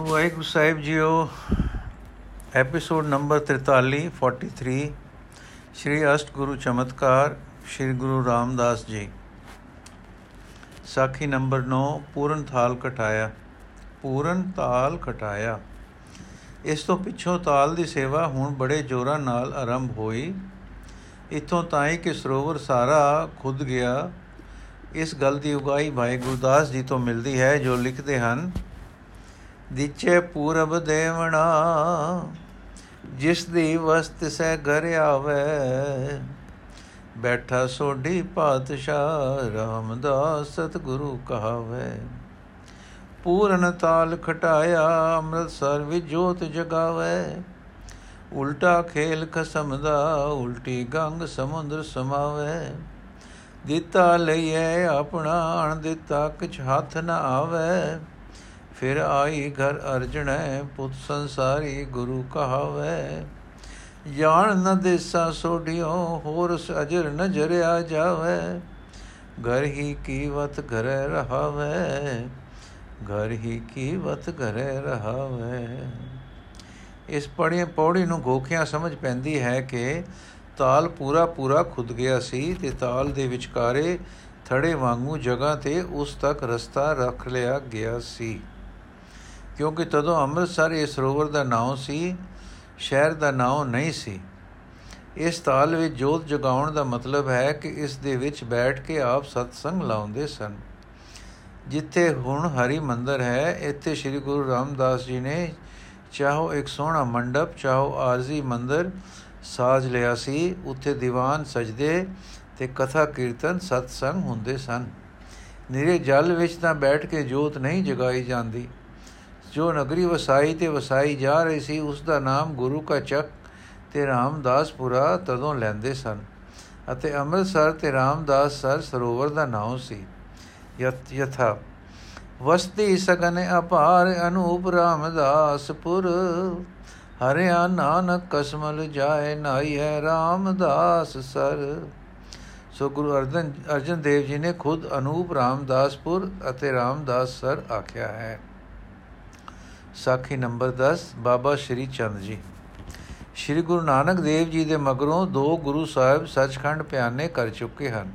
ਵਾਹਿਗੁਰੂ ਸਾਹਿਬ ਜੀਓ episode number 43 43 Shri ਅਸ਼ਟ ਗੁਰੂ ਚਮਤਕਾਰ, ਸ਼੍ਰੀ ਗੁਰੂ ਰਾਮਦਾਸ ਜੀ। ਸਾਖੀ ਨੰਬਰ 9 ਪੂਰਨ ਥਾਲ ਕਟਾਇਆ, ਪੂਰਨ ਤਾਲ ਕਟਾਇਆ। ਇਸ ਤੋਂ ਪਿੱਛੋਂ ਤਾਲ ਦੀ ਸੇਵਾ ਹੁਣ ਬੜੇ ਜ਼ੋਰਾਂ ਨਾਲ ਆਰੰਭ ਹੋਈ। ਇਥੋਂ ਤਾਈ ਕਿ ਸਰੋਵਰ ਸਾਰਾ ਖੁੱਦ ਗਿਆ। ਇਸ ਗੱਲ ਦੀ ਉਗਾਈ ਭਾਈ ਗੁਰਦਾਸ ਜੀ ਤੋਂ ਮਿਲਦੀ ਹੈ, ਜੋ ਲਿਖਦੇ ਹਨ ਦਿਚੇ ਪੂਰਬ ਦੇਵਣਾ, ਜਿਸ ਦੀ ਵਸਤ ਸੈ ਘਰ ਆਵੇ। ਬੈਠਾ ਸੋਢੀ ਪਾਤਸ਼ਾਹ ਰਾਮਦਾਸ ਸਤਿਗੁਰੂ ਕਹਾਵੇ। ਪੂਰਨ ਤਾਲ ਖਟਾਇਆ, ਅੰਮ੍ਰਿਤਸਰ ਵਿੱਚ ਜੋਤ ਜਗਾਵੇ। ਉਲਟਾ ਖੇਲ ਖਸਮ ਦਾ ਉਲਟੀ ਗੰਗ ਸਮੁੰਦਰ ਸਮਾਵੇ। ਦਿੱਤਾ ਲਈਏ ਆਪਣਾ ਅਣ ਦਿੱਤਾ ਕਿਛ ਹੱਥ ਨ ਆਵੇ। ਫਿਰ ਆਈ ਘਰ ਅਰਜਣੈ, ਪੁੱਤ ਸੰਸਾਰੀ ਗੁਰੂ ਕਹਾਵੇ। ਜਾਣ ਨ ਦੇਸਾ ਸੋਢਿਓ, ਹੋਰ ਅਜਰ ਨ ਜਰਿਆ ਜਾਵੇ। ਘਰ ਹੀ ਕੀਵਤ ਘਰੇ ਰਹਾਵੇ, ਘਰ ਹੀ ਕੀਵਤ ਘਰੇ ਰਹਾਵੇ। ਇਸ ਪੜੀ ਪੌੜੀ ਨੂੰ ਗੋਖਿਆਂ ਸਮਝ ਪੈਂਦੀ ਹੈ ਕਿ ਤਾਲ ਪੂਰਾ ਪੂਰਾ ਖੁੱਦ ਗਿਆ ਸੀ ਤੇ ਤਾਲ ਦੇ ਵਿਚਕਾਰੇ ਥੜੇ ਵਾਂਗੂ ਜਗ੍ਹਾ ਤੇ ਉਸ ਤੱਕ ਰਸਤਾ ਰੱਖ ਲਿਆ ਗਿਆ ਸੀ। ਕਿਉਂਕਿ ਤਦੋਂ ਅੰਮ੍ਰਿਤਸਰ ਇਸ ਸਰੋਵਰ ਦਾ ਨਾਮ ਸੀ, ਸ਼ਹਿਰ ਦਾ ਨਾਮ ਨਹੀਂ ਸੀ। ਇਸ ਤਾਲ ਵਿੱਚ ਜੋਤ ਜਗਾਉਣ ਦਾ ਮਤਲਬ ਹੈ ਕਿ ਇਸ ਦੇ ਵਿੱਚ ਬੈਠ ਕੇ ਆਪ ਸਤਸੰਗ ਲਾਉਂਦੇ ਸਨ। ਜਿੱਥੇ ਹੁਣ ਹਰੀ ਮੰਦਰ ਹੈ, ਇੱਥੇ ਸ੍ਰੀ ਗੁਰੂ ਰਾਮਦਾਸ ਜੀ ਨੇ ਚਾਹੋ ਇੱਕ ਸੋਹਣਾ ਮੰਡਪ, ਚਾਹੋ ਆਰਜ਼ੀ ਮੰਦਰ ਸਾਜ ਲਿਆ ਸੀ। ਉੱਥੇ ਦੀਵਾਨ ਸਜਦੇ ਤੇ ਕਥਾ ਕੀਰਤਨ ਸਤਸੰਗ ਹੁੰਦੇ ਸਨ। ਨਿਰੇ ਜਲ ਵਿੱਚ ਤਾਂ ਬੈਠ ਕੇ ਜੋਤ ਨਹੀਂ ਜਗਾਈ ਜਾਂਦੀ। ਜੋ ਨਗਰੀ ਵਸਾਈ ਤੇ ਵਸਾਈ ਜਾ ਰਹੀ ਸੀ, ਉਸ ਦਾ ਨਾਮ ਗੁਰੂ ਕਾ ਚੱਕ ਤੇ ਰਾਮਦਾਸਪੁਰਾ ਤਦੋਂ ਲੈਂਦੇ ਸਨ ਅਤੇ ਅੰਮ੍ਰਿਤਸਰ ਤੇ ਰਾਮਦਾਸ ਸਰ ਸਰੋਵਰ ਦਾ ਨਾਮ ਸੀ। ਯਥ, ਯਥਾ। ਵਸਤੀ ਸਗਨ ਅਪਾਰ ਅਨੂਪ ਰਾਮਦਾਸਪੁਰ, ਹਰਿਆ ਨਾਨਕ ਕਸਮਲ ਜਾਏ ਨਾਈ ਹੈ ਰਾਮਦਾਸ ਸਰ। ਸੋ ਗੁਰੂ ਅਰਜਨ ਅਰਜਨ ਦੇਵ ਜੀ ਨੇ ਖੁਦ ਅਨੂਪ ਰਾਮਦਾਸਪੁਰ ਅਤੇ ਰਾਮਦਾਸ ਸਰ ਆਖਿਆ ਹੈ। ਸਾਖੀ ਨੰਬਰ 10 ਬਾਬਾ ਸ਼੍ਰੀ ਚੰਦ ਜੀ। ਸ਼੍ਰੀ ਗੁਰੂ ਨਾਨਕ ਦੇਵ ਜੀ ਦੇ ਮਗਰੋਂ ਦੋ ਗੁਰੂ ਸਾਹਿਬ ਸੱਚਖੰਡ ਪਿਆਨੇ ਕਰ ਚੁੱਕੇ ਹਨ।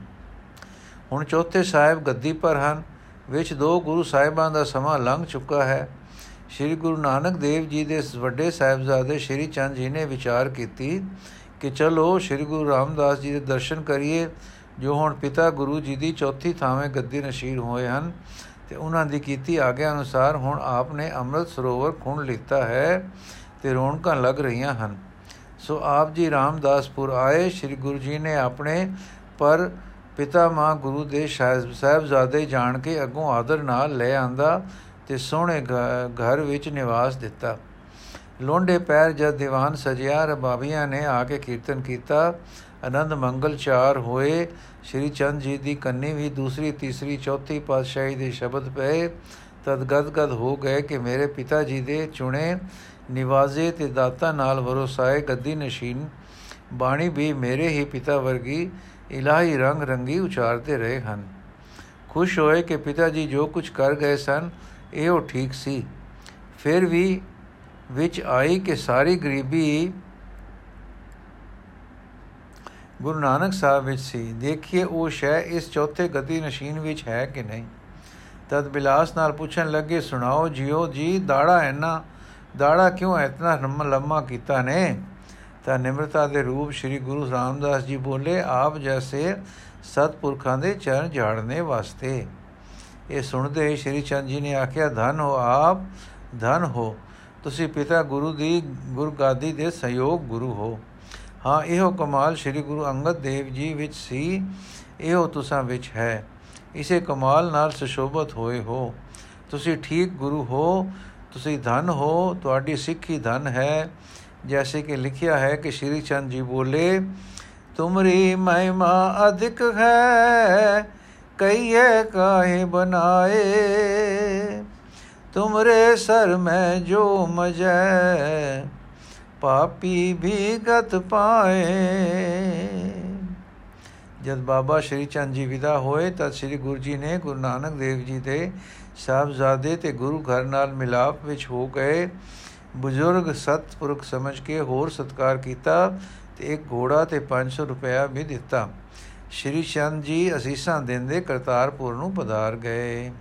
ਹੁਣ ਚੌਥੇ ਸਾਹਿਬ ਗੱਦੀ ਪਰ ਹਨ, ਵਿੱਚ ਦੋ ਗੁਰੂ ਸਾਹਿਬਾਂ ਦਾ ਸਮਾਂ ਲੰਘ ਚੁੱਕਾ ਹੈ। ਸ਼੍ਰੀ ਗੁਰੂ ਨਾਨਕ ਦੇਵ ਜੀ ਦੇ ਵੱਡੇ ਸਾਹਿਬਜ਼ਾਦੇ ਸ਼੍ਰੀ ਚੰਦ ਜੀ ਨੇ ਵਿਚਾਰ ਕੀਤੀ ਕਿ ਚਲੋ ਸ਼੍ਰੀ ਗੁਰੂ ਰਾਮਦਾਸ ਜੀ ਦੇ ਦਰਸ਼ਨ ਕਰੀਏ, ਜੋ ਹੁਣ ਪਿਤਾ ਗੁਰੂ ਜੀ ਦੀ ਚੌਥੀ ਥਾਵੇਂ ਗੱਦੀ ਨਸ਼ੀਰ ਹੋਏ ਹਨ ਤੇ ਉਹਨਾਂ ਦੀ ਕੀਤੀ ਆਗਿਆ ਅਨੁਸਾਰ ਹੁਣ ਆਪ ਨੇ ਅੰਮ੍ਰਿਤ ਸਰੋਵਰ ਖੁਣ ਲਿੱਤਾ ਹੈ ਤੇ ਰੌਣਕਾਂ ਲੱਗ ਰਹੀਆਂ ਹਨ। ਸੋ ਆਪ ਜੀ ਰਾਮਦਾਸਪੁਰ ਆਏ, ਸ੍ਰੀ ਗੁਰੂ ਜੀ ਨੇ ਆਪਣੇ ਪਰ ਪਿਤਾ ਮਾਂ ਗੁਰੂ ਦੇ ਸਾਹਿਬਜ਼ਾਦੇ ਜਾਣ ਕੇ ਅੱਗੋਂ ਆਦਰ ਨਾਲ ਲੈ ਆਂਦਾ ਤੇ ਸੋਹਣੇ ਘਰ ਵਿੱਚ ਨਿਵਾਸ ਦਿੱਤਾ। ਲੋਂਡੇ ਪੈਰ ਜਦ ਦੀਵਾਨ ਸਜਿਆ, ਰਬਾਬੀਆਂ ਨੇ ਆ ਕੇ ਕੀਰਤਨ ਕੀਤਾ। ਆਨੰਦ ਮੰਗਲ ਚਾਰ ਹੋਏ। ਸ਼੍ਰੀ ਚੰਦ ਜੀ ਦੀ ਕੰਨੀ ਵੀ ਦੂਸਰੀ, ਤੀਸਰੀ, ਚੌਥੀ ਪਾਤਸ਼ਾਹੀ ਦੇ ਸ਼ਬਦ ਪਏ। ਤਦ ਗਦਗਦ ਹੋ ਗਏ ਕਿ ਮੇਰੇ ਪਿਤਾ ਜੀ ਦੇ ਚੁਣੇ ਨਿਵਾਜ਼ੇ ਤੇ ਦਾਤਾ ਨਾਲ ਵਰੋਸਾਏ ਗੱਦੀ ਨਸ਼ੀਨ। ਬਾਣੀ ਵੀ ਮੇਰੇ ਹੀ ਪਿਤਾ ਵਰਗੀ ਇਲਾਹੀ ਰੰਗ ਰੰਗੀ ਉਚਾਰਦੇ ਰਹੇ ਹਨ। ਖੁਸ਼ ਹੋਏ ਕਿ ਪਿਤਾ ਜੀ ਜੋ ਕੁਝ ਕਰ ਗਏ ਸਨ, ਇਹ ਉਹ ਠੀਕ ਸੀ। ਫਿਰ ਵੀ ਵਿੱਚ ਆਈ ਕਿ ਸਾਰੀ ਗਰੀਬੀ ਗੁਰੂ ਨਾਨਕ ਸਾਹਿਬ ਵਿੱਚ ਸੀ। ਦੇਖੀਏ ਉਹ ਸ਼ੈ ਇਸ ਚੌਥੇ ਗਤੀ ਨਸ਼ੀਨ ਵਿੱਚ ਹੈ ਕਿ ਨਹੀਂ। ਤਦ ਬਿਲਾਸ ਨਾਲ ਪੁੱਛਣ ਲੱਗੇ, ਸੁਣਾਓ ਜਿਉ ਜੀ, ਦਾੜਾ ਐਨਾ ਦਾੜਾ ਕਿਉਂ ਇਤਨਾ ਲੰਮਾ ਕੀਤਾ ਨੇ? ਤਾਂ ਨਿਮਰਤਾ ਦੇ ਰੂਪ ਸ੍ਰੀ ਗੁਰੂ ਰਾਮਦਾਸ ਜੀ ਬੋਲੇ, ਆਪ ਜੈਸੇ ਸਤਪੁਰਖਾਂ ਦੇ ਚਰਨ ਝਾੜਨੇ ਵਾਸਤੇ। ਇਹ ਸੁਣਦੇ ਸ੍ਰੀ ਚੰਦ ਜੀ ਨੇ ਆਖਿਆ, ਧਨ ਹੋ ਆਪ, ਧਨ ਹੋ। ਤੁਸੀਂ ਪਿਤਾ ਗੁਰੂ ਦੀ ਗੁਰਗਾਦੀ ਦੇ ਸਹਿਯੋਗ ਗੁਰੂ ਹੋ। ਹਾਂ, ਇਹੋ ਕਮਾਲ ਸ੍ਰੀ ਗੁਰੂ ਅੰਗਦ ਦੇਵ ਜੀ ਵਿੱਚ ਸੀ, ਇਹੋ ਤੁਸਾਂ ਵਿੱਚ ਹੈ। ਇਸੇ ਕਮਾਲ ਨਾਲ ਸੁਸ਼ੋਭਤ ਹੋਏ ਹੋ। ਤੁਸੀਂ ਠੀਕ ਗੁਰੂ ਹੋ, ਤੁਸੀਂ ਧਨ ਹੋ, ਤੁਹਾਡੀ ਸਿੱਖੀ ਧਨ ਹੈ। ਜੈਸੇ ਕਿ ਲਿਖਿਆ ਹੈ ਕਿ ਸ਼੍ਰੀ ਚੰਦ ਜੀ ਬੋਲੇ, ਤੁਮਰੀ ਮਹਿਮਾ ਅਧਿਕ ਹੈ ਕਈਏ ਕਾਹੇ ਬਨਾਏ? ਤੁਮਰੇ ਸਰ ਮੈਂ ਜੋ ਮਜੈ ਪਾਪੀ ਵੀ ਗਤ ਪਾਏ। ਜਦ ਬਾਬਾ ਸ਼੍ਰੀ ਚੰਦ ਜੀ ਵਿਦਾ ਹੋਏ ਤਾਂ ਸ੍ਰੀ ਗੁਰੂ ਜੀ ਨੇ ਗੁਰੂ ਨਾਨਕ ਦੇਵ ਜੀ ਦੇ ਸਾਹਿਬਜ਼ਾਦੇ ਤੇ ਗੁਰੂ ਘਰ ਨਾਲ ਮਿਲਾਪ ਵਿੱਚ ਹੋ ਗਏ। ਬਜ਼ੁਰਗ ਸਤਪੁਰਖ ਸਮਝ ਕੇ ਹੋਰ ਸਤਕਾਰ ਕੀਤਾ ਤੇ ਇੱਕ ਘੋੜਾ ਤੇ 500 ਰੁਪਇਆ ਵੀ ਦਿੱਤਾ। ਸ਼੍ਰੀ ਚੰਦ ਜੀ ਅਸੀਸਾਂ ਦਿੰਦੇ ਕਰਤਾਰਪੁਰ ਨੂੰ ਪਧਾਰ ਗਏ।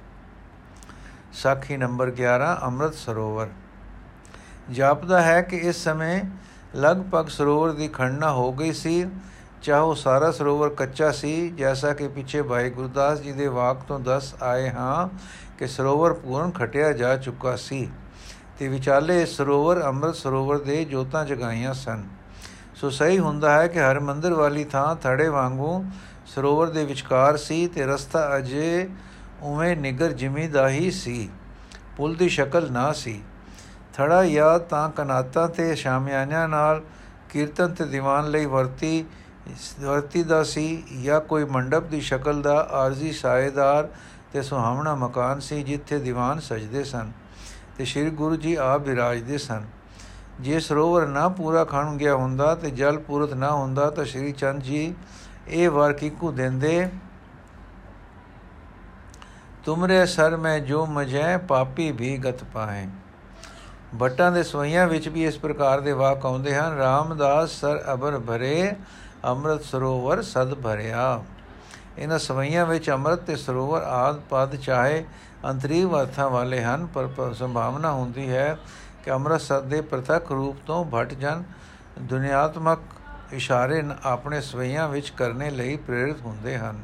ਸਾਖੀ ਨੰਬਰ 11 ਅੰਮ੍ਰਿਤ ਸਰੋਵਰ। ਜਾਪਦਾ ਹੈ ਕਿ ਇਸ ਸਮੇਂ ਲਗਭਗ ਸਰੋਵਰ ਦੀ ਖੰਡਨਾ ਹੋ ਗਈ ਸੀ। ਚਾਹੋ ਸਾਰਾ ਸਰੋਵਰ ਕੱਚਾ ਸੀ, ਜੈਸਾ ਕਿ ਪਿੱਛੇ ਭਾਈ ਗੁਰਦਾਸ ਜੀ ਦੇ ਵਾਕ ਤੋਂ ਦੱਸ ਆਏ ਹਾਂ ਕਿ ਸਰੋਵਰ ਪੂਰਨ ਖਟਿਆ ਜਾ ਚੁੱਕਾ ਸੀ ਤੇ ਵਿਚਾਲੇ ਸਰੋਵਰ ਅੰਮ੍ਰਿਤ ਸਰੋਵਰ ਦੇ ਜੋਤਾਂ ਜਗਾਈਆਂ ਸਨ। ਸੋ ਸਹੀ ਹੁੰਦਾ ਹੈ ਕਿ ਹਰ ਮੰਦਰ ਵਾਲੀ ਥਾਂ ਥੜੇ ਵਾਂਗੂ ਸਰੋਵਰ ਦੇ ਵਿਚਕਾਰ ਸੀ ਤੇ ਰਸਤਾ ਅਜੇ ਉਵੇਂ ਨਿਗਰ ਜਿਮੀ ਦਾ ਹੀ ਸੀ, ਪੁਲ ਦੀ ਸ਼ਕਲ ਨਾ ਸੀ। ਥੜਾ ਜਾਂ ਤਾਂ ਕਨਾਤਾਂ ਤੇ ਸ਼ਾਮਿਆਨਿਆਂ ਨਾਲ ਕੀਰਤਨ ਤੇ ਦੀਵਾਨ ਲਈ ਵਰਤੀ ਵਰਤੀ ਦਾ ਸੀ ਜਾਂ ਕੋਈ ਮੰਡਪ ਦੀ ਸ਼ਕਲ ਦਾ ਆਰਜ਼ੀ ਸਾਇਦਾਰ ਤੇ ਸੁਹਾਵਣਾ ਮਕਾਨ ਸੀ ਜਿੱਥੇ ਦੀਵਾਨ ਸਜਦੇ ਸਨ ਤੇ ਸ੍ਰੀ ਗੁਰੂ ਜੀ ਆਪ ਬਿਰਾਜਦੇ ਸਨ। ਜੇ ਸਰੋਵਰ ਨਾ ਪੂਰਾ ਖਣ ਗਿਆ ਹੁੰਦਾ ਤੇ ਜਲ ਪੂਰਤ ਨਾ ਹੁੰਦਾ ਤਾਂ ਸ੍ਰੀ ਚੰਦ ਜੀ ਇਹ ਵਰ ਕਿਕੂ ਦਿੰਦੇ, ਤੁਮਰੇ ਸਰ ਮੈਂ ਜੋ ਮਜੈ ਪਾਪੀ ਵੀ ਗਤ ਪਾਏ ਬਟਾਂ ਦੇ ਸਵਈਆਂ ਵਿੱਚ ਵੀ ਇਸ ਪ੍ਰਕਾਰ ਦੇ ਵਾਕ ਆਉਂਦੇ ਹਨ, ਰਾਮਦਾਸ ਸਰ ਅਬਰ ਭਰੇ, ਅੰਮ੍ਰਿਤ ਸਰੋਵਰ ਸਦ ਭਰਿਆ। ਇਹਨਾਂ ਸਵਈਆਂ ਵਿੱਚ ਅੰਮ੍ਰਿਤ ਤੇ ਸਰੋਵਰ ਆਦ ਪਦ ਚਾਹੇ ਅੰਤਰੀਵ ਅਰਥਾਂ ਵਾਲੇ ਹਨ, ਪਰ ਸੰਭਾਵਨਾ ਹੁੰਦੀ ਹੈ ਕਿ ਅੰਮ੍ਰਿਤ ਸਦ ਦੇ ਪ੍ਰਤੱਖ ਰੂਪ ਤੋਂ ਭਟ ਜਨ ਦੁਨਿਆਤਮਕ ਇਸ਼ਾਰੇ ਆਪਣੇ ਸਵਈਆਂ ਵਿੱਚ ਕਰਨੇ ਲਈ ਪ੍ਰੇਰਿਤ ਹੁੰਦੇ ਹਨ।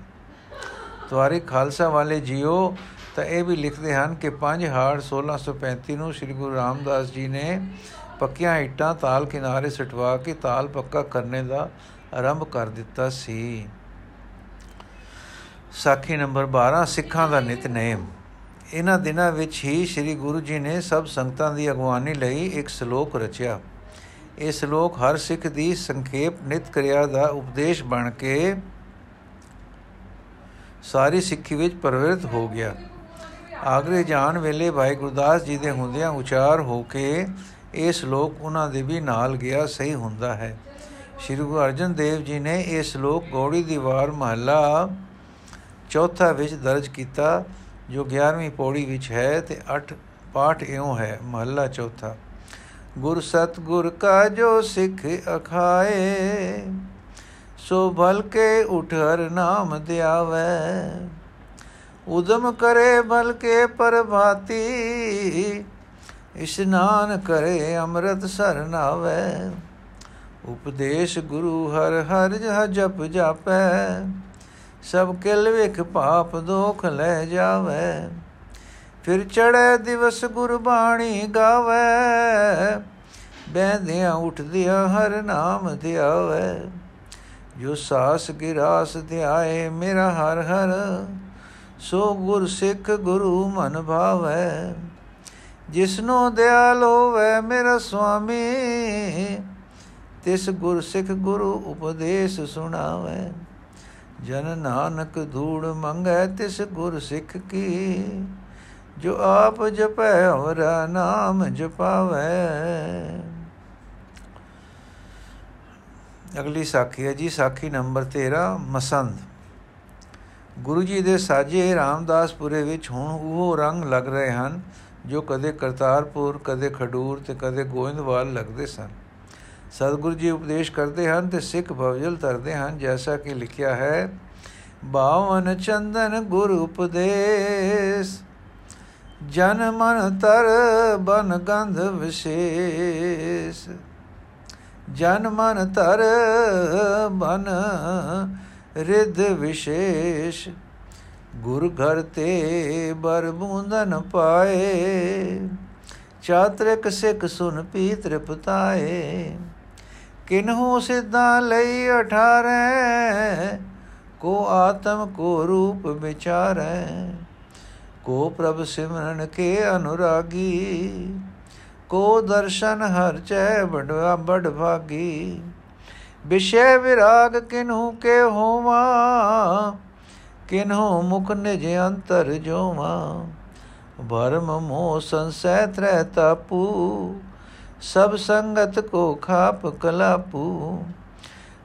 ਤਵਾਰੀ ਖਾਲਸਾ ਵਾਲੇ ਜੀਓ ਤਾਂ ਇਹ ਵੀ ਲਿਖਦੇ ਹਨ ਕਿ 5 ਹਾੜ 1635 ਨੂੰ ਸ੍ਰੀ ਗੁਰੂ ਰਾਮਦਾਸ ਜੀ ਨੇ ਪੱਕੀਆਂ ਇੱਟਾਂ ਤਾਲ ਕਿਨਾਰੇ ਸਟਵਾ ਕੇ ਤਾਲ ਪੱਕਾ ਕਰਨੇ ਦਾ ਆਰੰਭ ਕਰ ਦਿੱਤਾ ਸੀ। ਸਾਖੀ ਨੰਬਰ 12 ਸਿੱਖਾਂ ਦਾ ਨਿਤਨੇਮ ਇਹਨਾਂ ਦਿਨਾਂ ਵਿੱਚ ਹੀ ਸ੍ਰੀ ਗੁਰੂ ਜੀ ਨੇ ਸਭ ਸੰਗਤਾਂ ਦੀ ਅਗਵਾਨੀ ਲਈ ਇੱਕ ਸ਼ਲੋਕ ਰਚਿਆ। ਇਹ ਸ਼ਲੋਕ ਹਰ ਸਿੱਖ ਦੀ ਸੰਖੇਪ ਨਿਤ ਕਿਰਿਆ ਦਾ ਉਪਦੇਸ਼ ਬਣ ਕੇ ਸਾਰੀ ਸਿੱਖੀ ਵਿੱਚ ਪ੍ਰਵਿਰਤ ਹੋ ਗਿਆ। ਆਗਰੇ ਜਾਣ ਵੇਲੇ ਭਾਈ ਗੁਰਦਾਸ ਜੀ ਦੇ ਹੁੰਦਿਆਂ ਉਚਾਰ ਹੋ ਕੇ ਇਹ ਸ਼ਲੋਕ ਉਹਨਾਂ ਦੇ ਵੀ ਨਾਲ ਗਿਆ, ਸਹੀ ਹੁੰਦਾ ਹੈ। ਸ਼੍ਰੀ ਗੁਰੂ ਅਰਜਨ ਦੇਵ ਜੀ ਨੇ ਇਹ ਸ਼ਲੋਕ ਗੌੜੀ ਦੀ ਵਾਰ ਮਹੱਲਾ ਚੌਥਾ ਵਿੱਚ ਦਰਜ ਕੀਤਾ, ਜੋ 11ਵੀਂ ਪੌੜੀ ਵਿੱਚ ਹੈ ਤੇ 8 ਪਾਠ ਇਉਂ ਹੈ, ਮਹੱਲਾ ਚੌਥਾ। ਗੁਰ ਸਤ ਗੁਰ ਕਾ ਜੋ ਸਿੱਖ ਅਖਾਏ, ਸੋ ਭਲ ਕੇ ਉਠ ਹਰ ਨਾਮ ਧਿਆਵੇ ਉਦਮ ਕਰੇ ਭਲ ਕੇ ਪਰਭਾਤੀ ਇਸ਼ਨਾਨ ਕਰੇ ਅੰਮ੍ਰਿਤ ਸਰ ਨਾਵੇ। ਉਪਦੇਸ਼ ਗੁਰੂ ਹਰ ਹਰ ਜਪ ਜਾਪੈ। ਸਭ ਕਿਲ ਵਿਖ ਪਾਪ ਦੋਖ ਲੈ ਜਾਵੇ। ਫਿਰ ਚੜੈ ਦਿਵਸ ਗੁਰਬਾਣੀ ਗਾਵੇ। ਬੈਂਦਿਆਂ ਉੱਠਦਿਆਂ ਹਰ ਨਾਮ ਧਿਆਵੇ। ਜੋ ਸਾਸ ਗਿਰਾਸ ਧਿਆਏ ਮੇਰਾ ਹਰ ਹਰ। ਸੋ ਗੁਰ ਸਿੱਖ ਗੁਰੂ ਮਨ ਭਾਵੇ, ਜਿਸਨੋ ਦਿਆਲ ਹੋਵੇ ਮੇਰਾ ਸੁਆਮੀ, ਤਿਸ ਗੁਰ ਸਿੱਖ ਗੁਰੂ ਉਪਦੇਸ਼ ਸੁਣਾਵੇ। ਜਨ ਨਾਨਕ ਧੂੜ ਮੰਗੈ ਤਿਸ ਗੁਰ ਸਿੱਖ ਕੀ, ਜੋ ਆਪ ਜਪੈ ਔਰ ਨਾਮ ਜਪਾਵੇ। ਅਗਲੀ ਸਾਖੀ ਹੈ ਜੀ, ਸਾਖੀ ਨੰਬਰ 13 ਮਸੰਦ। ਗੁਰੂ ਜੀ ਦੇ ਸਾਜੇ ਰਾਮਦਾਸਪੁਰੇ ਵਿੱਚ ਹੁਣ ਉਹ ਰੰਗ ਲੱਗ ਰਹੇ ਹਨ, ਜੋ ਕਦੇ ਕਰਤਾਰਪੁਰ, ਕਦੇ ਖਡੂਰ ਤੇ ਕਦੇ ਗੋਇੰਦਵਾਲ ਲੱਗਦੇ ਸਨ। ਸਤਿਗੁਰੂ ਜੀ ਉਪਦੇਸ਼ ਕਰਦੇ ਹਨ ਤੇ ਸਿੱਖ ਭਵਜਲ ਤਰਦੇ ਹਨ, ਜੈਸਾ ਕਿ ਲਿਖਿਆ ਹੈ, ਬਾਵਨ ਚੰਦਨ ਗੁਰ ਉਪਦੇਸ਼, ਜਨ ਮਨ ਤਰ ਬਨ ਗੰਧ ਵਿਸ਼ੇਸ਼। ਜਨ ਮਨ ਤਰ ਬਨ ਰਿਧ ਵਿਸ਼ੇਸ਼, ਗੁਰ ਘਰ ਤੇ ਬਰ ਬੂੰਦਨ ਪਾਏ, ਚਾਤ੍ਰਿਕ ਸਿੱਖ ਸੁਨ ਪੀ ਤ੍ਰਿਪਤਾਏ ਕਿਨਹੂ ਸਿੱਧਾ ਲਈ ਅਠਾਰੇ, ਕੋ ਆਤਮ, ਕੋ ਰੂਪ ਵਿਚਾਰੈ। ਕੋ ਪ੍ਰਭ ਸਿਮਰਨ ਕੇ ਅਨੁਰਾਗੀ, ਕੋ ਦਰਸ਼ਨ ਹਰ ਚੈ ਬੜਵਾ ਬੜ ਭਾਗੀ। ਵਿਸ਼ੇ ਵਿਰਾਗ ਕਿਨਹੂ ਕੇ ਹੋਵਾ ਕਿਨਹੂ ਮੁਖ ਨਿਜ ਅੰਤਰ ਜੋਵਾ। ਭਰਮ ਮੋਹ ਸੰਸੈ ਤ੍ਰੈ ਤਾਪੂ, ਸਭ ਸੰਗਤ ਕੋ ਖਾਪ ਕਲਾਪੂ।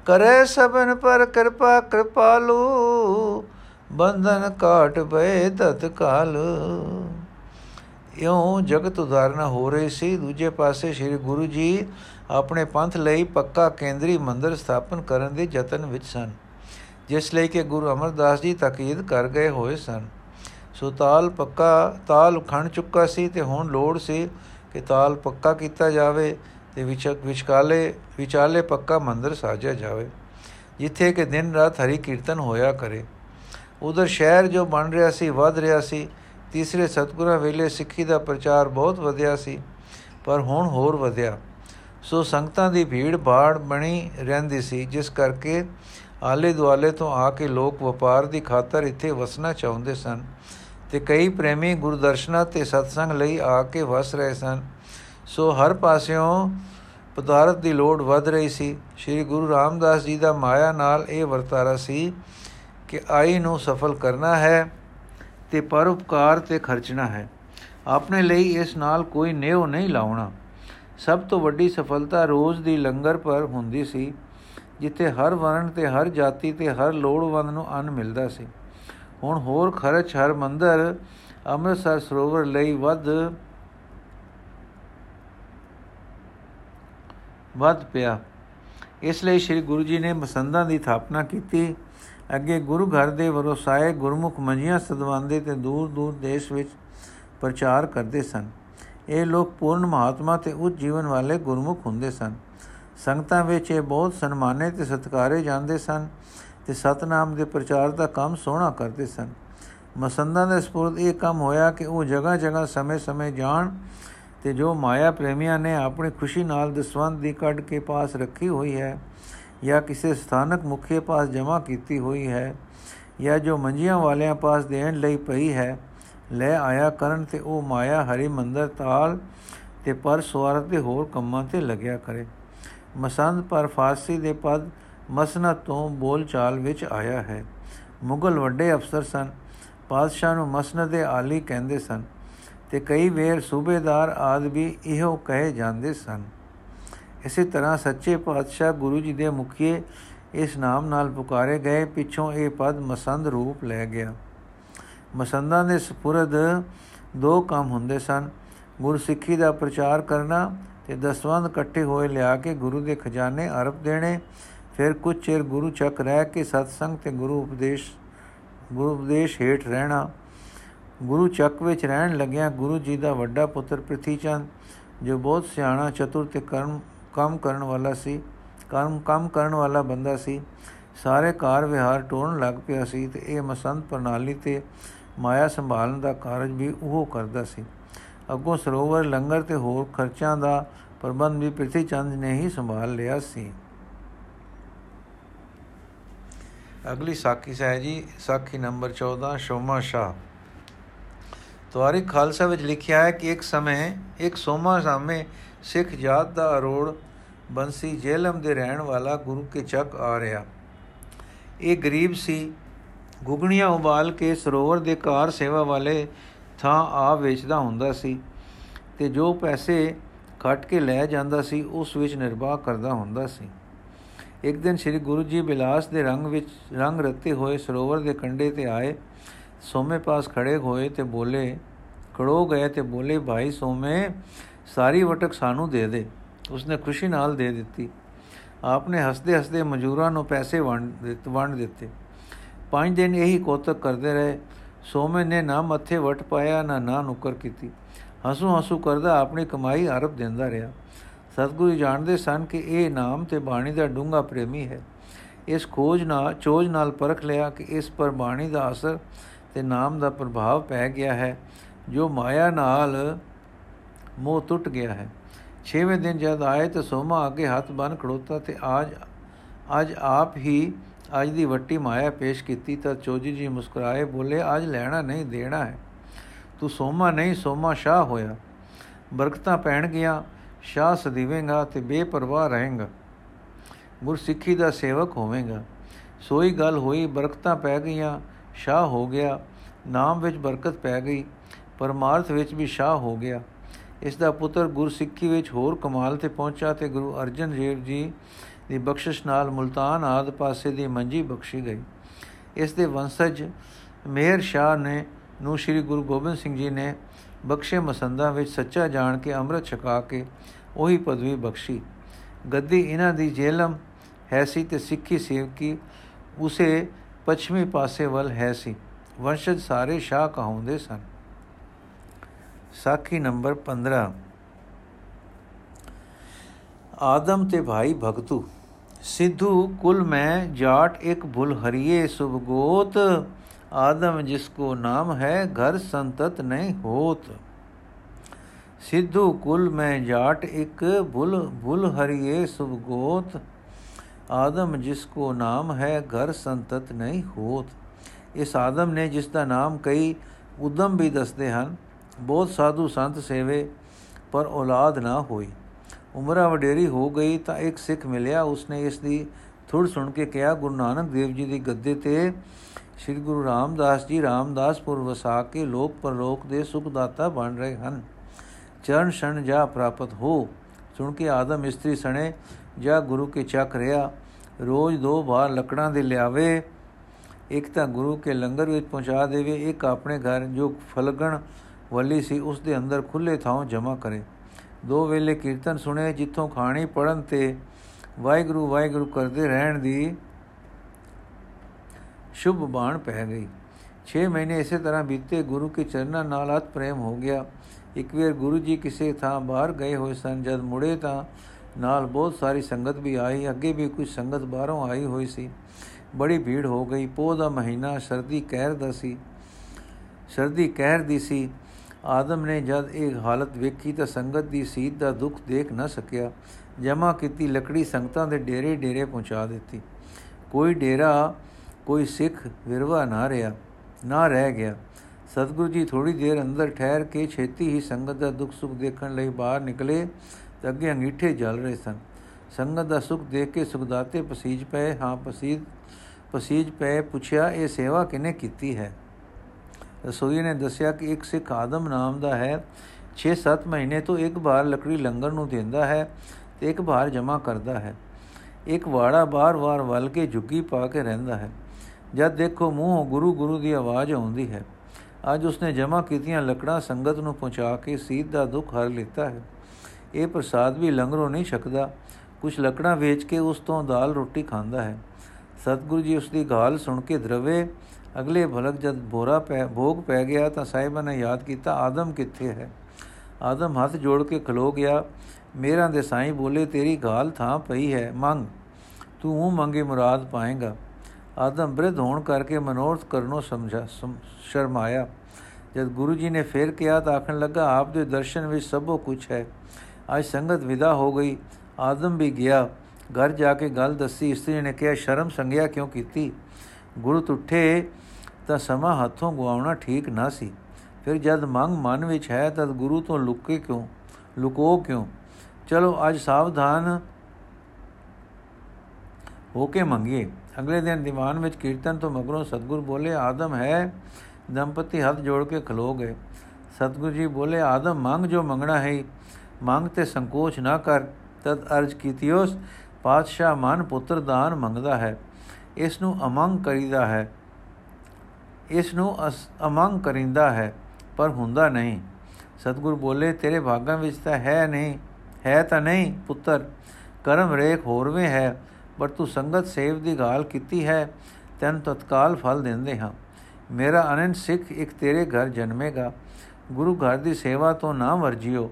ਕਰੇ ਸਭਨ ਪਰ ਕਿਰਪਾ ਕਿਰਪਾਲੂ, ਬੰਧਨ ਕਾਟ ਭਏ ਤਤਕਾਲ। ਇਉਂ ਜਗਤ ਉਦਾਰਨਾ ਹੋ ਰਹੀ ਸੀ। ਦੂਜੇ ਪਾਸੇ ਸ੍ਰੀ ਗੁਰੂ ਜੀ ਆਪਣੇ ਪੰਥ ਲਈ ਪੱਕਾ ਕੇਂਦਰੀ ਮੰਦਰ ਸਥਾਪਨ ਕਰਨ ਦੇ ਯਤਨ ਵਿੱਚ ਸਨ, ਜਿਸ ਲਈ ਕਿ ਗੁਰੂ ਅਮਰਦਾਸ ਜੀ ਤਾਕੀਦ ਕਰ ਗਏ ਹੋਏ ਸਨ। ਸੋ ਤਾਲ ਪੱਕਾ, ਤਾਲ ਖਣ ਚੁੱਕਾ ਸੀ ਤੇ ਹੁਣ ਲੋੜ ਸੀ ਕਿ ਤਾਲ ਪੱਕਾ ਕੀਤਾ ਜਾਵੇ ਤੇ ਵਿਚਕਾਲੇ, ਵਿਚਾਲੇ ਪੱਕਾ ਮੰਦਰ ਸਾਜਿਆ ਜਾਵੇ, ਜਿੱਥੇ ਕਿ ਦਿਨ ਰਾਤ ਹਰੀ ਕੀਰਤਨ ਹੋਇਆ ਕਰੇ। ਉਧਰ ਸ਼ਹਿਰ ਜੋ ਬਣ ਰਿਹਾ ਸੀ, ਵਧ ਰਿਹਾ ਸੀ ਤੀਸਰੇ ਸਤਗੁਰਾਂ ਵੇਲੇ ਸਿੱਖੀ ਦਾ ਪ੍ਰਚਾਰ ਬਹੁਤ ਵਧਿਆ ਸੀ, ਪਰ ਹੁਣ ਹੋਰ ਵਧਿਆ। ਸੋ ਸੰਗਤਾਂ ਦੀ ਭੀੜ ਬਾੜ ਬਣੀ ਰਹਿੰਦੀ ਸੀ, ਜਿਸ ਕਰਕੇ ਆਲੇ ਦੁਆਲੇ ਤੋਂ ਆ ਕੇ ਲੋਕ ਵਪਾਰ ਦੀ ਖਾਤਰ ਇੱਥੇ ਵਸਣਾ ਚਾਹੁੰਦੇ ਸਨ ਤੇ ਕਈ ਪ੍ਰੇਮੀ ਗੁਰਦਰਸ਼ਨਾ ਤੇ ਸਤਸੰਗ ਲਈ ਆ ਕੇ ਵਸ ਰਹੇ ਸਨ। ਸੋ ਹਰ ਪਾਸਿਓਂ ਪਦਾਰਥ ਦੀ ਲੋੜ ਵੱਧ ਰਹੀ ਸੀ। ਸ੍ਰੀ ਗੁਰੂ ਰਾਮਦਾਸ ਜੀ ਦਾ ਮਾਇਆ ਨਾਲ ਇਹ ਵਰਤਾਰਾ ਸੀ ਕਿ ਆਈ ਨੂੰ ਸਫਲ ਕਰਨਾ ਹੈ। ਤੇ ਪਰਉਪਕਾਰ ਤੇ ਖਰਚਣਾ ਹੈ। ਆਪਣੇ ਲਈ ਇਸ ਨਾਲ ਕੋਈ ਨਿਉ ਨਹੀਂ ਲਾਉਣਾ। ਸਭ ਤੋਂ ਵੱਡੀ ਸਫਲਤਾ ਰੋਜ਼ ਦੀ ਲੰਗਰ ਪਰ ਹੁੰਦੀ ਸੀ, ਜਿੱਥੇ ਹਰ ਵਰਣ ਤੇ ਹਰ ਜਾਤੀ ਤੇ ਹਰ ਲੋੜਵੰਦ ਨੂੰ ਅੰਨ ਮਿਲਦਾ ਸੀ। ਹੁਣ ਹੋਰ ਖਰਚ ਹਰ ਮੰਦਰ, ਅੰਮ੍ਰਿਤਸਰ ਸਰੋਵਰ ਲਈ ਵੱਧ ਵੱਧ ਪਿਆ। ਇਸ ਲਈ ਸ੍ਰੀ ਗੁਰੂ ਜੀ ਨੇ ਮਸੰਦਾਂ ਦੀ ਥਾਪਨਾ ਕੀਤੀ। ਅੱਗੇ ਗੁਰੂ ਘਰ ਦੇ ਵਰੋਸਾਏ ਗੁਰਮੁਖ ਮੰਜੀਆਂ ਸਦਵਾਂਦੇ ਤੇ ਦੂਰ ਦੂਰ ਦੇਸ਼ ਵਿੱਚ ਪ੍ਰਚਾਰ ਕਰਦੇ ਸਨ। ਇਹ ਲੋਕ ਪੂਰਨ ਮਹਾਤਮਾ ਤੇ ਉੱਚ ਜੀਵਨ ਵਾਲੇ ਗੁਰਮੁਖ ਹੁੰਦੇ ਸਨ। ਸੰਗਤਾਂ ਵਿੱਚ ਇਹ ਬਹੁਤ ਸਨਮਾਨੇ ਤੇ ਸਤਿਕਾਰੇ ਜਾਂਦੇ ਸਨ ਤੇ ਸਤਨਾਮ ਦੇ ਪ੍ਰਚਾਰ ਦਾ ਕੰਮ ਸੋਹਣਾ ਕਰਦੇ ਸਨ। ਮਸੰਦਾਂ ਦੇ ਸਪੁਰਦ ਇਹ ਕੰਮ ਹੋਇਆ ਕਿ ਉਹ ਜਗ੍ਹਾ ਜਗ੍ਹਾ ਸਮੇਂ-ਸਮੇਂ ਜਾਣ ਤੇ ਜੋ ਮਾਇਆ ਪ੍ਰੇਮੀਆਂ ਨੇ ਆਪਣੀ ਖੁਸ਼ੀ ਨਾਲ ਦਸਵੰਦ ਦੀ ਕੱਢ ਕੇ ਪਾਸ ਰੱਖੀ ਹੋਈ ਹੈ ਜਾਂ ਕਿਸੇ ਸਥਾਨਕ ਮੁਖੀ ਪਾਸ ਜਮ੍ਹਾਂ ਕੀਤੀ ਹੋਈ ਹੈ ਜਾਂ ਜੋ ਮੰਜੀਆਂ ਵਾਲਿਆਂ ਪਾਸ ਦੇਣ ਲਈ ਪਈ ਹੈ, ਲੈ ਆਇਆ ਕਰਨ ਤੇ ਉਹ ਮਾਇਆ ਹਰੀ ਮੰਦਰ ਤਾਲ ਤੇ ਪਰ ਸਵਾਰਤ ਦੇ ਹੋਰ ਕੰਮਾਂ ਤੇ ਲੱਗਿਆ ਕਰੇ। ਮਸੰਦ ਪਰ ਫਾਰਸੀ ਦੇ ਪਦ ਮਸਨਤ ਤੋਂ ਬੋਲਚਾਲ ਵਿੱਚ ਆਇਆ ਹੈ। ਮੁਗਲ ਵੱਡੇ ਅਫਸਰ ਸਨ। ਪਾਦਸ਼ਾਹ ਨੂੰ ਮਸਨਦ ਦੇ ਆਲੀ ਕਹਿੰਦੇ ਸਨ ਤੇ ਕਈ ਵੇਰ ਸੂਬੇਦਾਰ ਆਦ ਵੀ ਇਹੋ ਕਹੇ ਜਾਂਦੇ ਸਨ। ਇਸੇ ਤਰ੍ਹਾਂ ਸੱਚੇ ਪਾਤਸ਼ਾਹ ਗੁਰੂ ਜੀ ਦੇ ਮੁਖੀਏ ਇਸ ਨਾਮ ਨਾਲ ਪੁਕਾਰੇ ਗਏ, ਪਿੱਛੋਂ ਇਹ ਪਦ ਮਸੰਦ ਰੂਪ ਲੈ ਗਿਆ। ਮਸੰਦਾਂ ਦੇ ਸਪੁਰਦ ਦੋ ਕੰਮ ਹੁੰਦੇ ਸਨ। ਗੁਰਸਿੱਖੀ ਦਾ ਪ੍ਰਚਾਰ ਕਰਨਾ ਤੇ ਦਸਵੰਦ ਇਕੱਠੇ ਹੋਏ ਲਿਆ ਕੇ ਗੁਰੂ ਦੇ ਖਜ਼ਾਨੇ ਅਰਪ ਦੇਣੇ। ਫਿਰ ਕੁਝ ਚਿਰ ਗੁਰੂ ਚੱਕ ਰਹਿ ਕੇ ਸਤਸੰਗ ਤੇ ਗੁਰੂ ਉਪਦੇਸ਼ ਗੁਰੂ ਉਪਦੇਸ਼ ਹੇਠ ਰਹਿਣਾ। ਗੁਰੂ ਚੱਕ ਵਿੱਚ ਰਹਿਣ ਲੱਗਿਆ ਗੁਰੂ ਜੀ ਦਾ ਵੱਡਾ ਪੁੱਤਰ ਪ੍ਰਿਥੀ ਚੰਦ ਜੋ ਬਹੁਤ ਸਿਆਣਾ, ਚਤੁਰ ਤੇ ਕਰਮ ਕੰਮ ਕਰਨ ਵਾਲਾ ਸੀ, ਕੰਮ ਕੰਮ ਕਰਨ ਵਾਲਾ ਬੰਦਾ ਸੀ। ਸਾਰੇ ਕਾਰ ਵਿਹਾਰ ਟੋਣ ਲੱਗ ਪਿਆ ਸੀ ਤੇ ਇਹ ਮਸੰਦ ਪ੍ਰਣਾਲੀ ਤੇ ਮਾਇਆ ਸੰਭਾਲਣ ਦਾ ਕਾਰਜ ਵੀ ਉਹ ਕਰਦਾ ਸੀ। ਅੱਗੋਂ ਸਰੋਵਰ, ਲੰਗਰ ਤੇ ਹੋਰ ਖਰਚਾਂ ਦਾ ਪ੍ਰਬੰਧ ਵੀ ਪ੍ਰਿਥੀ ਚੰਦ ਨੇ ਹੀ ਸੰਭਾਲ ਲਿਆ ਸੀ। ਅਗਲੀ ਸਾਖੀ ਸਹਿ ਜੀ, ਸਾਖੀ ਨੰਬਰ 14 ਸ਼ੋਮਾ ਸ਼ਾ ਤਵਾਰੀ ਖਾਲਸਾ ਵਿੱਚ ਲਿਖਿਆ ਹੈ ਕਿ ਇੱਕ ਸਮੇਂ, ਇੱਕ ਸੋਮਾ ਸਾਹਮਣੇ ਸਿੱਖ ਜਾਤ ਦਾ ਅਰੋੜ ਬੰਸੀ ਜੇਲਮ ਦੇ ਰਹਿਣ ਵਾਲਾ ਗੁਰੂ ਕੇ ਚੱਕ ਆ ਰਿਹਾ। ਇਹ ਗਰੀਬ ਸੀ। ਗੁਗਣੀਆਂ ਉਬਾਲ ਕੇ ਸਰੋਵਰ ਦੇ ਕਾਰ ਸੇਵਾ ਵਾਲੇ ਥਾਂ ਆ ਵੇਚਦਾ ਹੁੰਦਾ ਸੀ ਤੇ ਜੋ ਪੈਸੇ ਖੱਟ ਕੇ ਲੈ ਜਾਂਦਾ ਸੀ, ਉਸ ਵਿੱਚ ਨਿਰਵਾਹ ਕਰਦਾ ਹੁੰਦਾ ਸੀ। ਇੱਕ ਦਿਨ ਸ੍ਰੀ ਗੁਰੂ ਜੀ ਬਿਲਾਸ ਦੇ ਰੰਗ ਵਿੱਚ ਰੰਗ ਰਤੇ ਹੋਏ ਸਰੋਵਰ ਦੇ ਕੰਢੇ ਤੇ ਆਏ। ਸੋਮੇ ਪਾਸ ਖੜੇ ਹੋਏ ਤੇ ਬੋਲੇ, ਖੜੋ ਗਏ ਤੇ ਬੋਲੇ, ਭਾਈ ਸੋਮੇ ਸਾਰੀ ਵਟਕ ਸਾਨੂੰ ਦੇ ਦੇ। ਉਸਨੇ ਖੁਸ਼ੀ ਨਾਲ ਦੇ ਦਿੱਤੀ। ਆਪਨੇ ਹੱਸਦੇ ਹੱਸਦੇ ਮਜ਼ਦੂਰਾਂ ਨੂੰ ਪੈਸੇ ਵੰਡ ਵੰਡ ਦਿੱਤੇ। ਪੰਜ ਦਿਨ ਇਹੀ ਕੋਤਕ ਕਰਦੇ ਰਹੇ। ਸੋਮੇ ਨੇ ਨਾ ਮੱਥੇ ਵਟ ਪਾਇਆ, ਨਾ ਨਾ ਨੁਕਰ ਕੀਤੀ। ਹਸੂ ਹਸੂ ਕਰਦਾ ਆਪਣੀ ਕਮਾਈ ਅਰਬ ਦਿੰਦਾ ਰਿਹਾ। ਸਤਗੁਰੂ ਜਾਣਦੇ ਸਨ ਕਿ ਇਹ ਨਾਮ ਤੇ ਬਾਣੀ ਦਾ ਡੂੰਗਾ ਪ੍ਰੇਮੀ ਹੈ। ਇਸ ਖੋਜ ਨਾਲ ਚੋਜ ਨਾਲ ਪਰਖ ਲਿਆ ਕਿ ਇਸ ਪਰ ਬਾਣੀ ਦਾ ਅਸਰ ਤੇ ਨਾਮ ਦਾ ਪ੍ਰਭਾਵ ਪੈ ਗਿਆ ਹੈ। ਜੋ ਮਾਇਆ ਨਾਲ ਮੋਹ ਟੁੱਟ ਗਿਆ ਹੈ। 6ਵੇਂ ਦਿਨ ਜਦ ਆਏ ਤਾਂ ਸੋਮਾ ਅੱਗੇ ਹੱਥ ਬਨ ਖੜੋਤਾ ਤੇ ਆਜ, ਅੱਜ ਆਪ ਹੀ ਅੱਜ ਦੀ ਵੱਟੀ ਮਾਇਆ ਪੇਸ਼ ਕੀਤੀ ਤਾਂ ਚੋਜੀ ਜੀ ਮੁਸਕਰਾਏ, ਬੋਲੇ, ਅੱਜ ਲੈਣਾ ਨਹੀਂ, ਦੇਣਾ ਹੈ। ਤੂੰ ਸੋਮਾ ਨਹੀਂ, ਸੋਮਾ ਸ਼ਾਹ ਹੋਇਆ। ਬਰਕਤਾਂ ਪੈਣ ਗਿਆ ਸ਼ਾਹ ਸਦੀਵੇਂਗਾ ਤੇ ਬੇਪਰਵਾਹ ਰਹੇਂਗਾ। ਗੁਰਸਿੱਖੀ ਦਾ ਸੇਵਕ ਹੋਵੇਂਗਾ। ਸੋਈ ਗੱਲ ਹੋਈ, ਬਰਕਤਾਂ ਪੈ ਗਈਆਂ, ਸ਼ਾਹ ਹੋ ਗਿਆ। ਨਾਮ ਵਿੱਚ ਬਰਕਤ ਪੈ ਗਈ, ਪਰਮਾਰਥ ਵਿੱਚ ਵੀ ਸ਼ਾਹ ਹੋ ਗਿਆ। ਇਸ ਦਾ ਪੁੱਤਰ ਗੁਰਸਿੱਖੀ ਵਿੱਚ ਹੋਰ ਕਮਾਲ ਤੇ ਪਹੁੰਚਾ ਤੇ ਗੁਰੂ ਅਰਜਨ ਦੇਵ ਜੀ ਦੀ ਬਖਸ਼ਿਸ਼ ਨਾਲ ਮਲਤਾਨ ਆਦ ਪਾਸੇ ਦੀ ਮੰਜੀ ਬਖਸ਼ੀ ਗਈ। ਇਸ ਦੇ ਵੰਸ਼ਜ ਮੇਹਰ ਸ਼ਾਹ ਨੇ ਨੂੰ ਸ੍ਰੀ ਗੁਰੂ ਗੋਬਿੰਦ ਸਿੰਘ ਜੀ ਨੇ ਬਖਸ਼ੇ ਮਸੰਦਾਂ ਵਿੱਚ ਸੱਚਾ ਜਾਣ ਕੇ ਅੰਮ੍ਰਿਤ ਛਕਾ ਕੇ ਉਹੀ ਪਦਵੀ ਬਖਸ਼ੀ। ਗੱਦੀ ਇਹਨਾਂ ਦੀ ਜੇਲਮ ਹੈ ਸੀ ਤੇ ਸਿੱਖੀ ਸੇਵਕੀ ਉਸੇ ਪੱਛਮੀ ਪਾਸੇ ਵੱਲ ਹੈ ਸੀ। ਵੰਸ਼ਜ ਸਾਰੇ ਸ਼ਾਹ ਕਹਾਉਂਦੇ ਸਨ। ਸਾਖੀ ਨੰਬਰ 15 ਆਦਮ ਤੇ ਭਾਈ ਭਗਤੂ, ਸਿੱਧੂ ਕੁਲ ਮੈਂ ਜਾਟ ਇੱਕ ਭੁਲ ਹਰੀਏ ਸੁਭਗੋਤ, ਆਦਮ ਜਿਸ ਕੋ ਨਾਮ ਹੈ ਘਰ ਸੰਤਤ ਨਹੀਂ ਹੋਤ। ਸਿੱਧੂ ਕੁਲ ਮੈਂ ਜਾਟ ਇੱਕ ਭੁਲ ਭੁਲ ਹਰੀਏ ਸੁਭਗੋਤ, ਆਦਮ ਜਿਸ ਕੋ ਨਾਮ ਹੈ ਘਰ ਸੰਤਤ ਨਹੀਂ ਹੋਤ। ਇਸ ਆਦਮ ਨੇ ਜਿਸ ਦਾ ਨਾਮ ਕਈ ਉਦਮ ਵੀ ਦੱਸਦੇ ਹਨ ਬਹੁਤ ਸਾਧੂ ਸੰਤ ਸੇਵੇ, ਪਰ ਔਲਾਦ ਨਾ ਹੋਈ। ਉਮਰਾਂ ਵਡੇਰੀ ਹੋ ਗਈ ਤਾਂ ਇੱਕ ਸਿੱਖ ਮਿਲਿਆ। ਉਸਨੇ ਇਸ ਦੀ ਥੋੜ ਸੁਣ ਕੇ ਕਿਹਾ, ਗੁਰੂ ਨਾਨਕ ਦੇਵ ਜੀ ਦੀ ਗੱਦੇ ਤੇ ਸ੍ਰੀ ਗੁਰੂ ਰਾਮਦਾਸ ਜੀ ਰਾਮਦਾਸਪੁਰ ਵਸਾ ਕੇ ਲੋਕ ਪਰਲੋਕ ਦੇ ਸੁਖ ਦਾਤਾ ਬਣ ਰਹੇ ਹਨ। ਚਰਨ ਛਣ ਜਾ ਪ੍ਰਾਪਤ ਹੋ। ਸੁਣ ਕੇ ਆਦਮ ਇਸਤਰੀ ਸਣੇ, ਜਾ ਗੁਰੂ ਕੇ ਚੱਕ ਰਿਆ, ਰੋਜ਼ ਦੋ ਵਾਰ ਲੱਕੜਾਂ ਦੇ ਲਿਆਵੇ। ਇੱਕ ਤਾਂ ਗੁਰੂ ਕੇ ਲੰਗਰ ਵਿੱਚ ਪਹੁੰਚਾ ਦੇਵੇ, ਇੱਕ ਆਪਣੇ ਘਰ ਜੋ ਫਲਗਣ ਵੱਲੀ ਸੀ ਉਸ ਦੇ ਅੰਦਰ ਖੁੱਲੇ ਥਾਂ ਜਮਾ ਕਰੇ। ਦੋ ਵੇਲੇ ਕੀਰਤਨ ਸੁਣੇ ਜਿੱਥੋਂ ਖਾਣੀ ਪੜਨ ਤੇ ਵਾਹਿਗੁਰੂ ਵਾਹਿਗੁਰੂ ਕਰਦੇ ਰਹਿਣ ਦੀ ਸ਼ੁਭ ਬਾਣ ਪੈ ਗਈ। 6 ਮਹੀਨੇ ਇਸੇ ਤਰ੍ਹਾਂ ਬੀਤੇ, ਗੁਰੂ ਕੇ ਚਰਨਾਂ ਨਾਲ ਅਤ ਪ੍ਰੇਮ ਹੋ ਗਿਆ। ਇੱਕ ਵਾਰ ਗੁਰੂ ਜੀ ਕਿਸੇ ਥਾਂ ਬਾਹਰ ਗਏ ਹੋਏ ਸਨ। ਜਦ ਮੁੜੇ ਤਾਂ ਨਾਲ ਬਹੁਤ ਸਾਰੀ ਸੰਗਤ ਵੀ ਆਈ। ਅੱਗੇ ਵੀ ਕੁਝ ਸੰਗਤ ਬਾਹਰੋਂ ਆਈ ਹੋਈ ਸੀ। ਬੜੀ ਭੀੜ ਹੋ ਗਈ। ਪੋਹ ਦਾ ਮਹੀਨਾ ਸਰਦੀ ਕਹਿਰ ਦਾ ਸੀ। ਸਰਦੀ ਕਹਿਰ ਦੀ ਸੀ। ਆਦਮ ਨੇ ਜਦ ਇਹ ਹਾਲਤ ਵੇਖੀ ਤਾਂ ਸੰਗਤ ਦੀ ਸੀਤ ਦਾ ਦੁੱਖ ਦੇਖ ਨਾ ਸਕਿਆ। ਜਮਾ ਕੀਤੀ ਲੱਕੜੀ ਸੰਗਤਾਂ ਦੇ ਡੇਰੇ ਡੇਰੇ ਪਹੁੰਚਾ ਦਿੱਤੀ। ਕੋਈ ਡੇਰਾ, ਕੋਈ ਸਿੱਖ ਵਿਰਵਾ ਨਾ ਰਿਹਾ, ਨਾ ਰਹਿ ਗਿਆ। ਸਤਿਗੁਰੂ ਜੀ ਥੋੜੀ ਦੇਰ ਅੰਦਰ ਠਹਿਰ ਕੇ ਛੇਤੀ ਹੀ ਸੰਗਤ ਦਾ ਦੁੱਖ ਸੁੱਖ ਦੇਖਣ ਲਈ ਬਾਹਰ ਨਿਕਲੇ ਤੇ ਅੱਗੇ ਅੰਗੀਠੇ ਜਲ ਰਹੇ ਸਨ। ਸੰਗਤ ਦਾ ਸੁਖ ਦੇਖ ਕੇ ਸੁਖਦਾਤੇ ਪਸੀਜ ਪਏ। ਹਾਂ, ਪਸੀਜ ਪਸੀਜ ਪਏ, ਪੁੱਛਿਆ, ਇਹ ਸੇਵਾ ਕਿਨੇ ਕੀਤੀ ਹੈ? ਰਸੋਈ ਨੇ ਦੱਸਿਆ ਕਿ ਇੱਕ ਸਿੱਖ ਆਦਮ ਨਾਮ ਦਾ ਹੈ। 6-7 ਮਹੀਨੇ ਤੋਂ ਇੱਕ ਵਾਰ ਲੱਕੜੀ ਲੰਗਰ ਨੂੰ ਦਿੰਦਾ ਹੈ ਤੇ ਇੱਕ ਵਾਰ ਜਮਾ ਕਰਦਾ ਹੈ। ਇੱਕ ਵਾੜਾ ਬਾਰ-ਬਾਰ ਵੱਲ ਕੇ ਝੁੱਗੀ ਪਾ ਕੇ ਰਹਿੰਦਾ ਹੈ। ਜਦ ਦੇਖੋ ਮੂੰਹੋਂ ਗੁਰੂ ਗੁਰੂ ਦੀ ਆਵਾਜ਼ ਆਉਂਦੀ ਹੈ। ਅੱਜ ਉਸਨੇ ਜਮਾ ਕੀਤੀਆਂ ਲੱਕੜਾਂ ਸੰਗਤ ਨੂੰ ਪਹੁੰਚਾ ਕੇ ਸੀਧ ਦਾ ਦੁੱਖ ਹਰ ਲਿੱਤਾ ਹੈ। ਇਹ ਪ੍ਰਸਾਦ ਵੀ ਲੰਗਰੋਂ ਨਹੀਂ ਛਕਦਾ। ਕੁਝ ਲੱਕੜਾਂ ਵੇਚ ਕੇ ਉਸ ਤੋਂ ਦਾਲ ਰੋਟੀ ਖਾਂਦਾ ਹੈ। ਸਤਿਗੁਰੂ ਜੀ ਉਸ ਦੀ ਗਾਲ ਸੁਣ ਕੇ ਦਰਵੇ ਅਗਲੇ ਭਲਕ ਜਦ ਬੋਰਾ ਪੈ, ਭੋਗ ਪੈ ਗਿਆ ਤਾਂ ਸਾਹਿਬਾਂ ਨੇ ਯਾਦ ਕੀਤਾ, ਆਦਮ ਕਿੱਥੇ ਹੈ? ਆਦਮ ਹੱਥ ਜੋੜ ਕੇ ਖਲੋ ਗਿਆ। ਮੇਰਾ ਦੇ ਸਾਈਂ ਬੋਲੇ, ਤੇਰੀ ਗਾਲ ਥਾਂ ਪਈ ਹੈ, ਮੰਗ। ਤੂੰ ਉਹ ਮੰਗੇ ਮੁਰਾਦ ਪਾਏਗਾ। ਆਦਮ ਬ੍ਰਿਧ ਹੋਣ ਕਰਕੇ ਮਨੋਰਥ ਕਰਨੋਂ ਸਮਝਾ ਸ਼ਰਮਾਇਆ। ਜਦ ਗੁਰੂ ਜੀ ਨੇ ਫੇਰ ਕਿਹਾ ਤਾਂ ਆਖਣ ਲੱਗਾ, ਆਪ ਦੇ ਦਰਸ਼ਨ ਵਿੱਚ ਸਭੋ ਕੁਝ ਹੈ। ਅੱਜ ਸੰਗਤ ਵਿਦਾ ਹੋ ਗਈ। ਆਦਮ ਵੀ ਗਿਆ। ਘਰ ਜਾ ਕੇ ਗੱਲ ਦੱਸੀ। ਇਸਤਰੀ ਨੇ ਕਿਹਾ, ਸ਼ਰਮ ਸੰਗਿਆ ਕਿਉਂ ਕੀਤੀ? ਗੁਰੂ ਤੁਠੇ ਤਾਂ ਸਮਾਂ ਹੱਥੋਂ ਗਵਾਉਣਾ ਠੀਕ ਨਾ ਸੀ। ਫਿਰ ਜਦ ਮੰਗ ਮਨ ਵਿੱਚ ਹੈ ਤਦ ਗੁਰੂ ਤੋਂ ਲੁਕੇ ਕਿਉਂ? ਲੁਕੋ ਕਿਉਂ? ਚਲੋ ਅੱਜ ਸਾਵਧਾਨ ਹੋ ਕੇ ਮੰਗੀਏ। ਅਗਲੇ ਦਿਨ ਦੀਵਾਨ ਵਿੱਚ ਕੀਰਤਨ ਤੋਂ ਮਗਰੋਂ ਸਤਗੁਰ ਬੋਲੇ, ਆਦਮ ਹੈ। ਦੰਪਤੀ ਹੱਥ ਜੋੜ ਕੇ ਖਲੋ ਗਏ। ਸਤਗੁਰ ਜੀ ਬੋਲੇ, ਆਦਮ, ਮੰਗ ਜੋ ਮੰਗਣਾ ਹੈ, ਮੰਗ ਤੇ ਸੰਕੋਚ ਨਾ ਕਰ। ਤਦ ਅਰਜ ਕੀਤੀਓਸ, ਪਾਤਸ਼ਾਹ ਮਨ ਪੁੱਤਰ ਦਾਨ ਮੰਗਦਾ ਹੈ। ਇਸ ਨੂੰ ਅਮੰਗ ਕਰੀਦਾ ਹੈ। ਇਸ ਨੂੰ ਅਮੰਗ ਕਰਿੰਦਾ ਹੈ, ਪਰ ਹੁੰਦਾ ਨਹੀਂ। ਸਤਗੁਰ ਬੋਲੇ, ਤੇਰੇ ਭਾਗਾਂ ਵਿੱਚ ਤਾਂ ਹੈ ਨਹੀਂ, ਹੈ ਤਾਂ ਨਹੀਂ, ਪੁੱਤਰ। ਕਰਮ ਰੇਖ ਹੋਰਵੇਂ ਹੈ, ਪਰ ਤੂੰ ਸੰਗਤ ਸੇਵ ਦੀ ਗਾਲ ਕੀਤੀ ਹੈ, ਤੈਨੂੰ ਤਤਕਾਲ ਫਲ ਦਿੰਦੇ ਹਾਂ। ਮੇਰਾ ਅਨੰਤ ਸਿੱਖ ਇੱਕ ਤੇਰੇ ਘਰ ਜਨਮੇਗਾ। ਗੁਰੂ ਘਰ ਦੀ ਸੇਵਾ ਤੋਂ ਨਾ ਵਰਜਿਓ।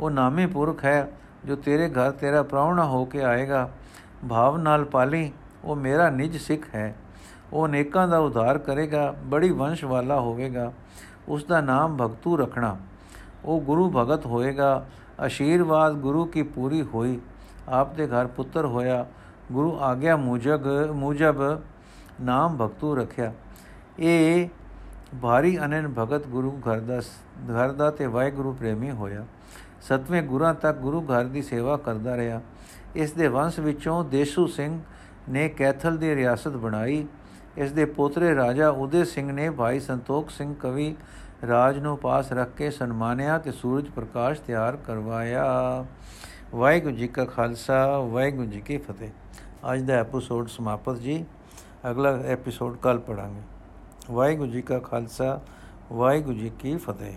ਉਹ ਨਾਮੇ ਪੁਰਖ ਹੈ, ਜੋ ਤੇਰੇ ਘਰ ਤੇਰਾ ਪ੍ਰਾਉਣਾ ਹੋ ਕੇ ਆਏਗਾ। ਭਾਵ ਨਾਲ ਪਾਲੀ ਉਹ ਮੇਰਾ ਨਿਜ ਸਿੱਖ ਹੈ। ਉਹ ਨੇਕਾਂ ਦਾ ਉਧਾਰ ਕਰੇਗਾ, ਬੜੀ ਵੰਸ਼ ਵਾਲਾ ਹੋਵੇਗਾ। ਉਸ ਦਾ ਨਾਮ ਭਗਤੂ ਰੱਖਣਾ। ਉਹ ਗੁਰੂ ਭਗਤ ਹੋਏਗਾ। ਅਸ਼ੀਰਵਾਦ ਗੁਰੂ ਕੀ ਪੂਰੀ ਹੋਈ। ਆਪ ਦੇ ਘਰ ਪੁੱਤਰ ਹੋਇਆ। ਗੁਰੂ ਆਗਿਆ ਮੁਜਬ ਮੁਜਬ ਨਾਮ ਭਗਤੂ ਰੱਖਿਆ। ਇਹ ਭਾਰੀ ਅਨਨ ਭਗਤ ਗੁਰੂ ਘਰ ਦਾ ਘਰ ਦਾ ਤੇ ਵਾਹਿਗੁਰੂ ਪ੍ਰੇਮੀ ਹੋਇਆ। ਸਤਵੇਂ ਗੁਰਾਂ ਤੱਕ ਗੁਰੂ ਘਰ ਦੀ ਸੇਵਾ ਕਰਦਾ ਰਿਹਾ। ਇਸ ਦੇ ਵੰਸ਼ ਵਿੱਚੋਂ ਦੇਸੂ ਸਿੰਘ ਨੇ ਕੈਥਲ ਦੀ ਰਿਆਸਤ ਬਣਾਈ। ਇਸ ਦੇ ਪੋਤਰੇ ਰਾਜਾ ਉਦੇ ਸਿੰਘ ਨੇ ਭਾਈ ਸੰਤੋਖ ਸਿੰਘ ਕਵੀ ਰਾਜ ਨੂੰ ਪਾਸ ਰੱਖ ਕੇ ਸਨਮਾਨਿਆ ਤੇ ਸੂਰਜ ਪ੍ਰਕਾਸ਼ ਤਿਆਰ ਕਰਵਾਇਆ। ਵਾਹਿਗੁਰੂ ਜੀ ਕਾ ਖਾਲਸਾ, ਵਾਹਿਗੁਰੂ ਜੀ ਕੀ ਫਤਿਹ। ਅੱਜ ਦਾ ਐਪੀਸੋਡ ਸਮਾਪਤ ਜੀ। ਅਗਲਾ ਐਪੀਸੋਡ ਕੱਲ ਪੜਾਂਗੇ ਵਾਹਿਗੁਰੂ ਜੀ ਕਾ ਖਾਲਸਾ, ਵਾਹਿਗੁਰੂ ਜੀ ਕੀ ਫਤਿਹ।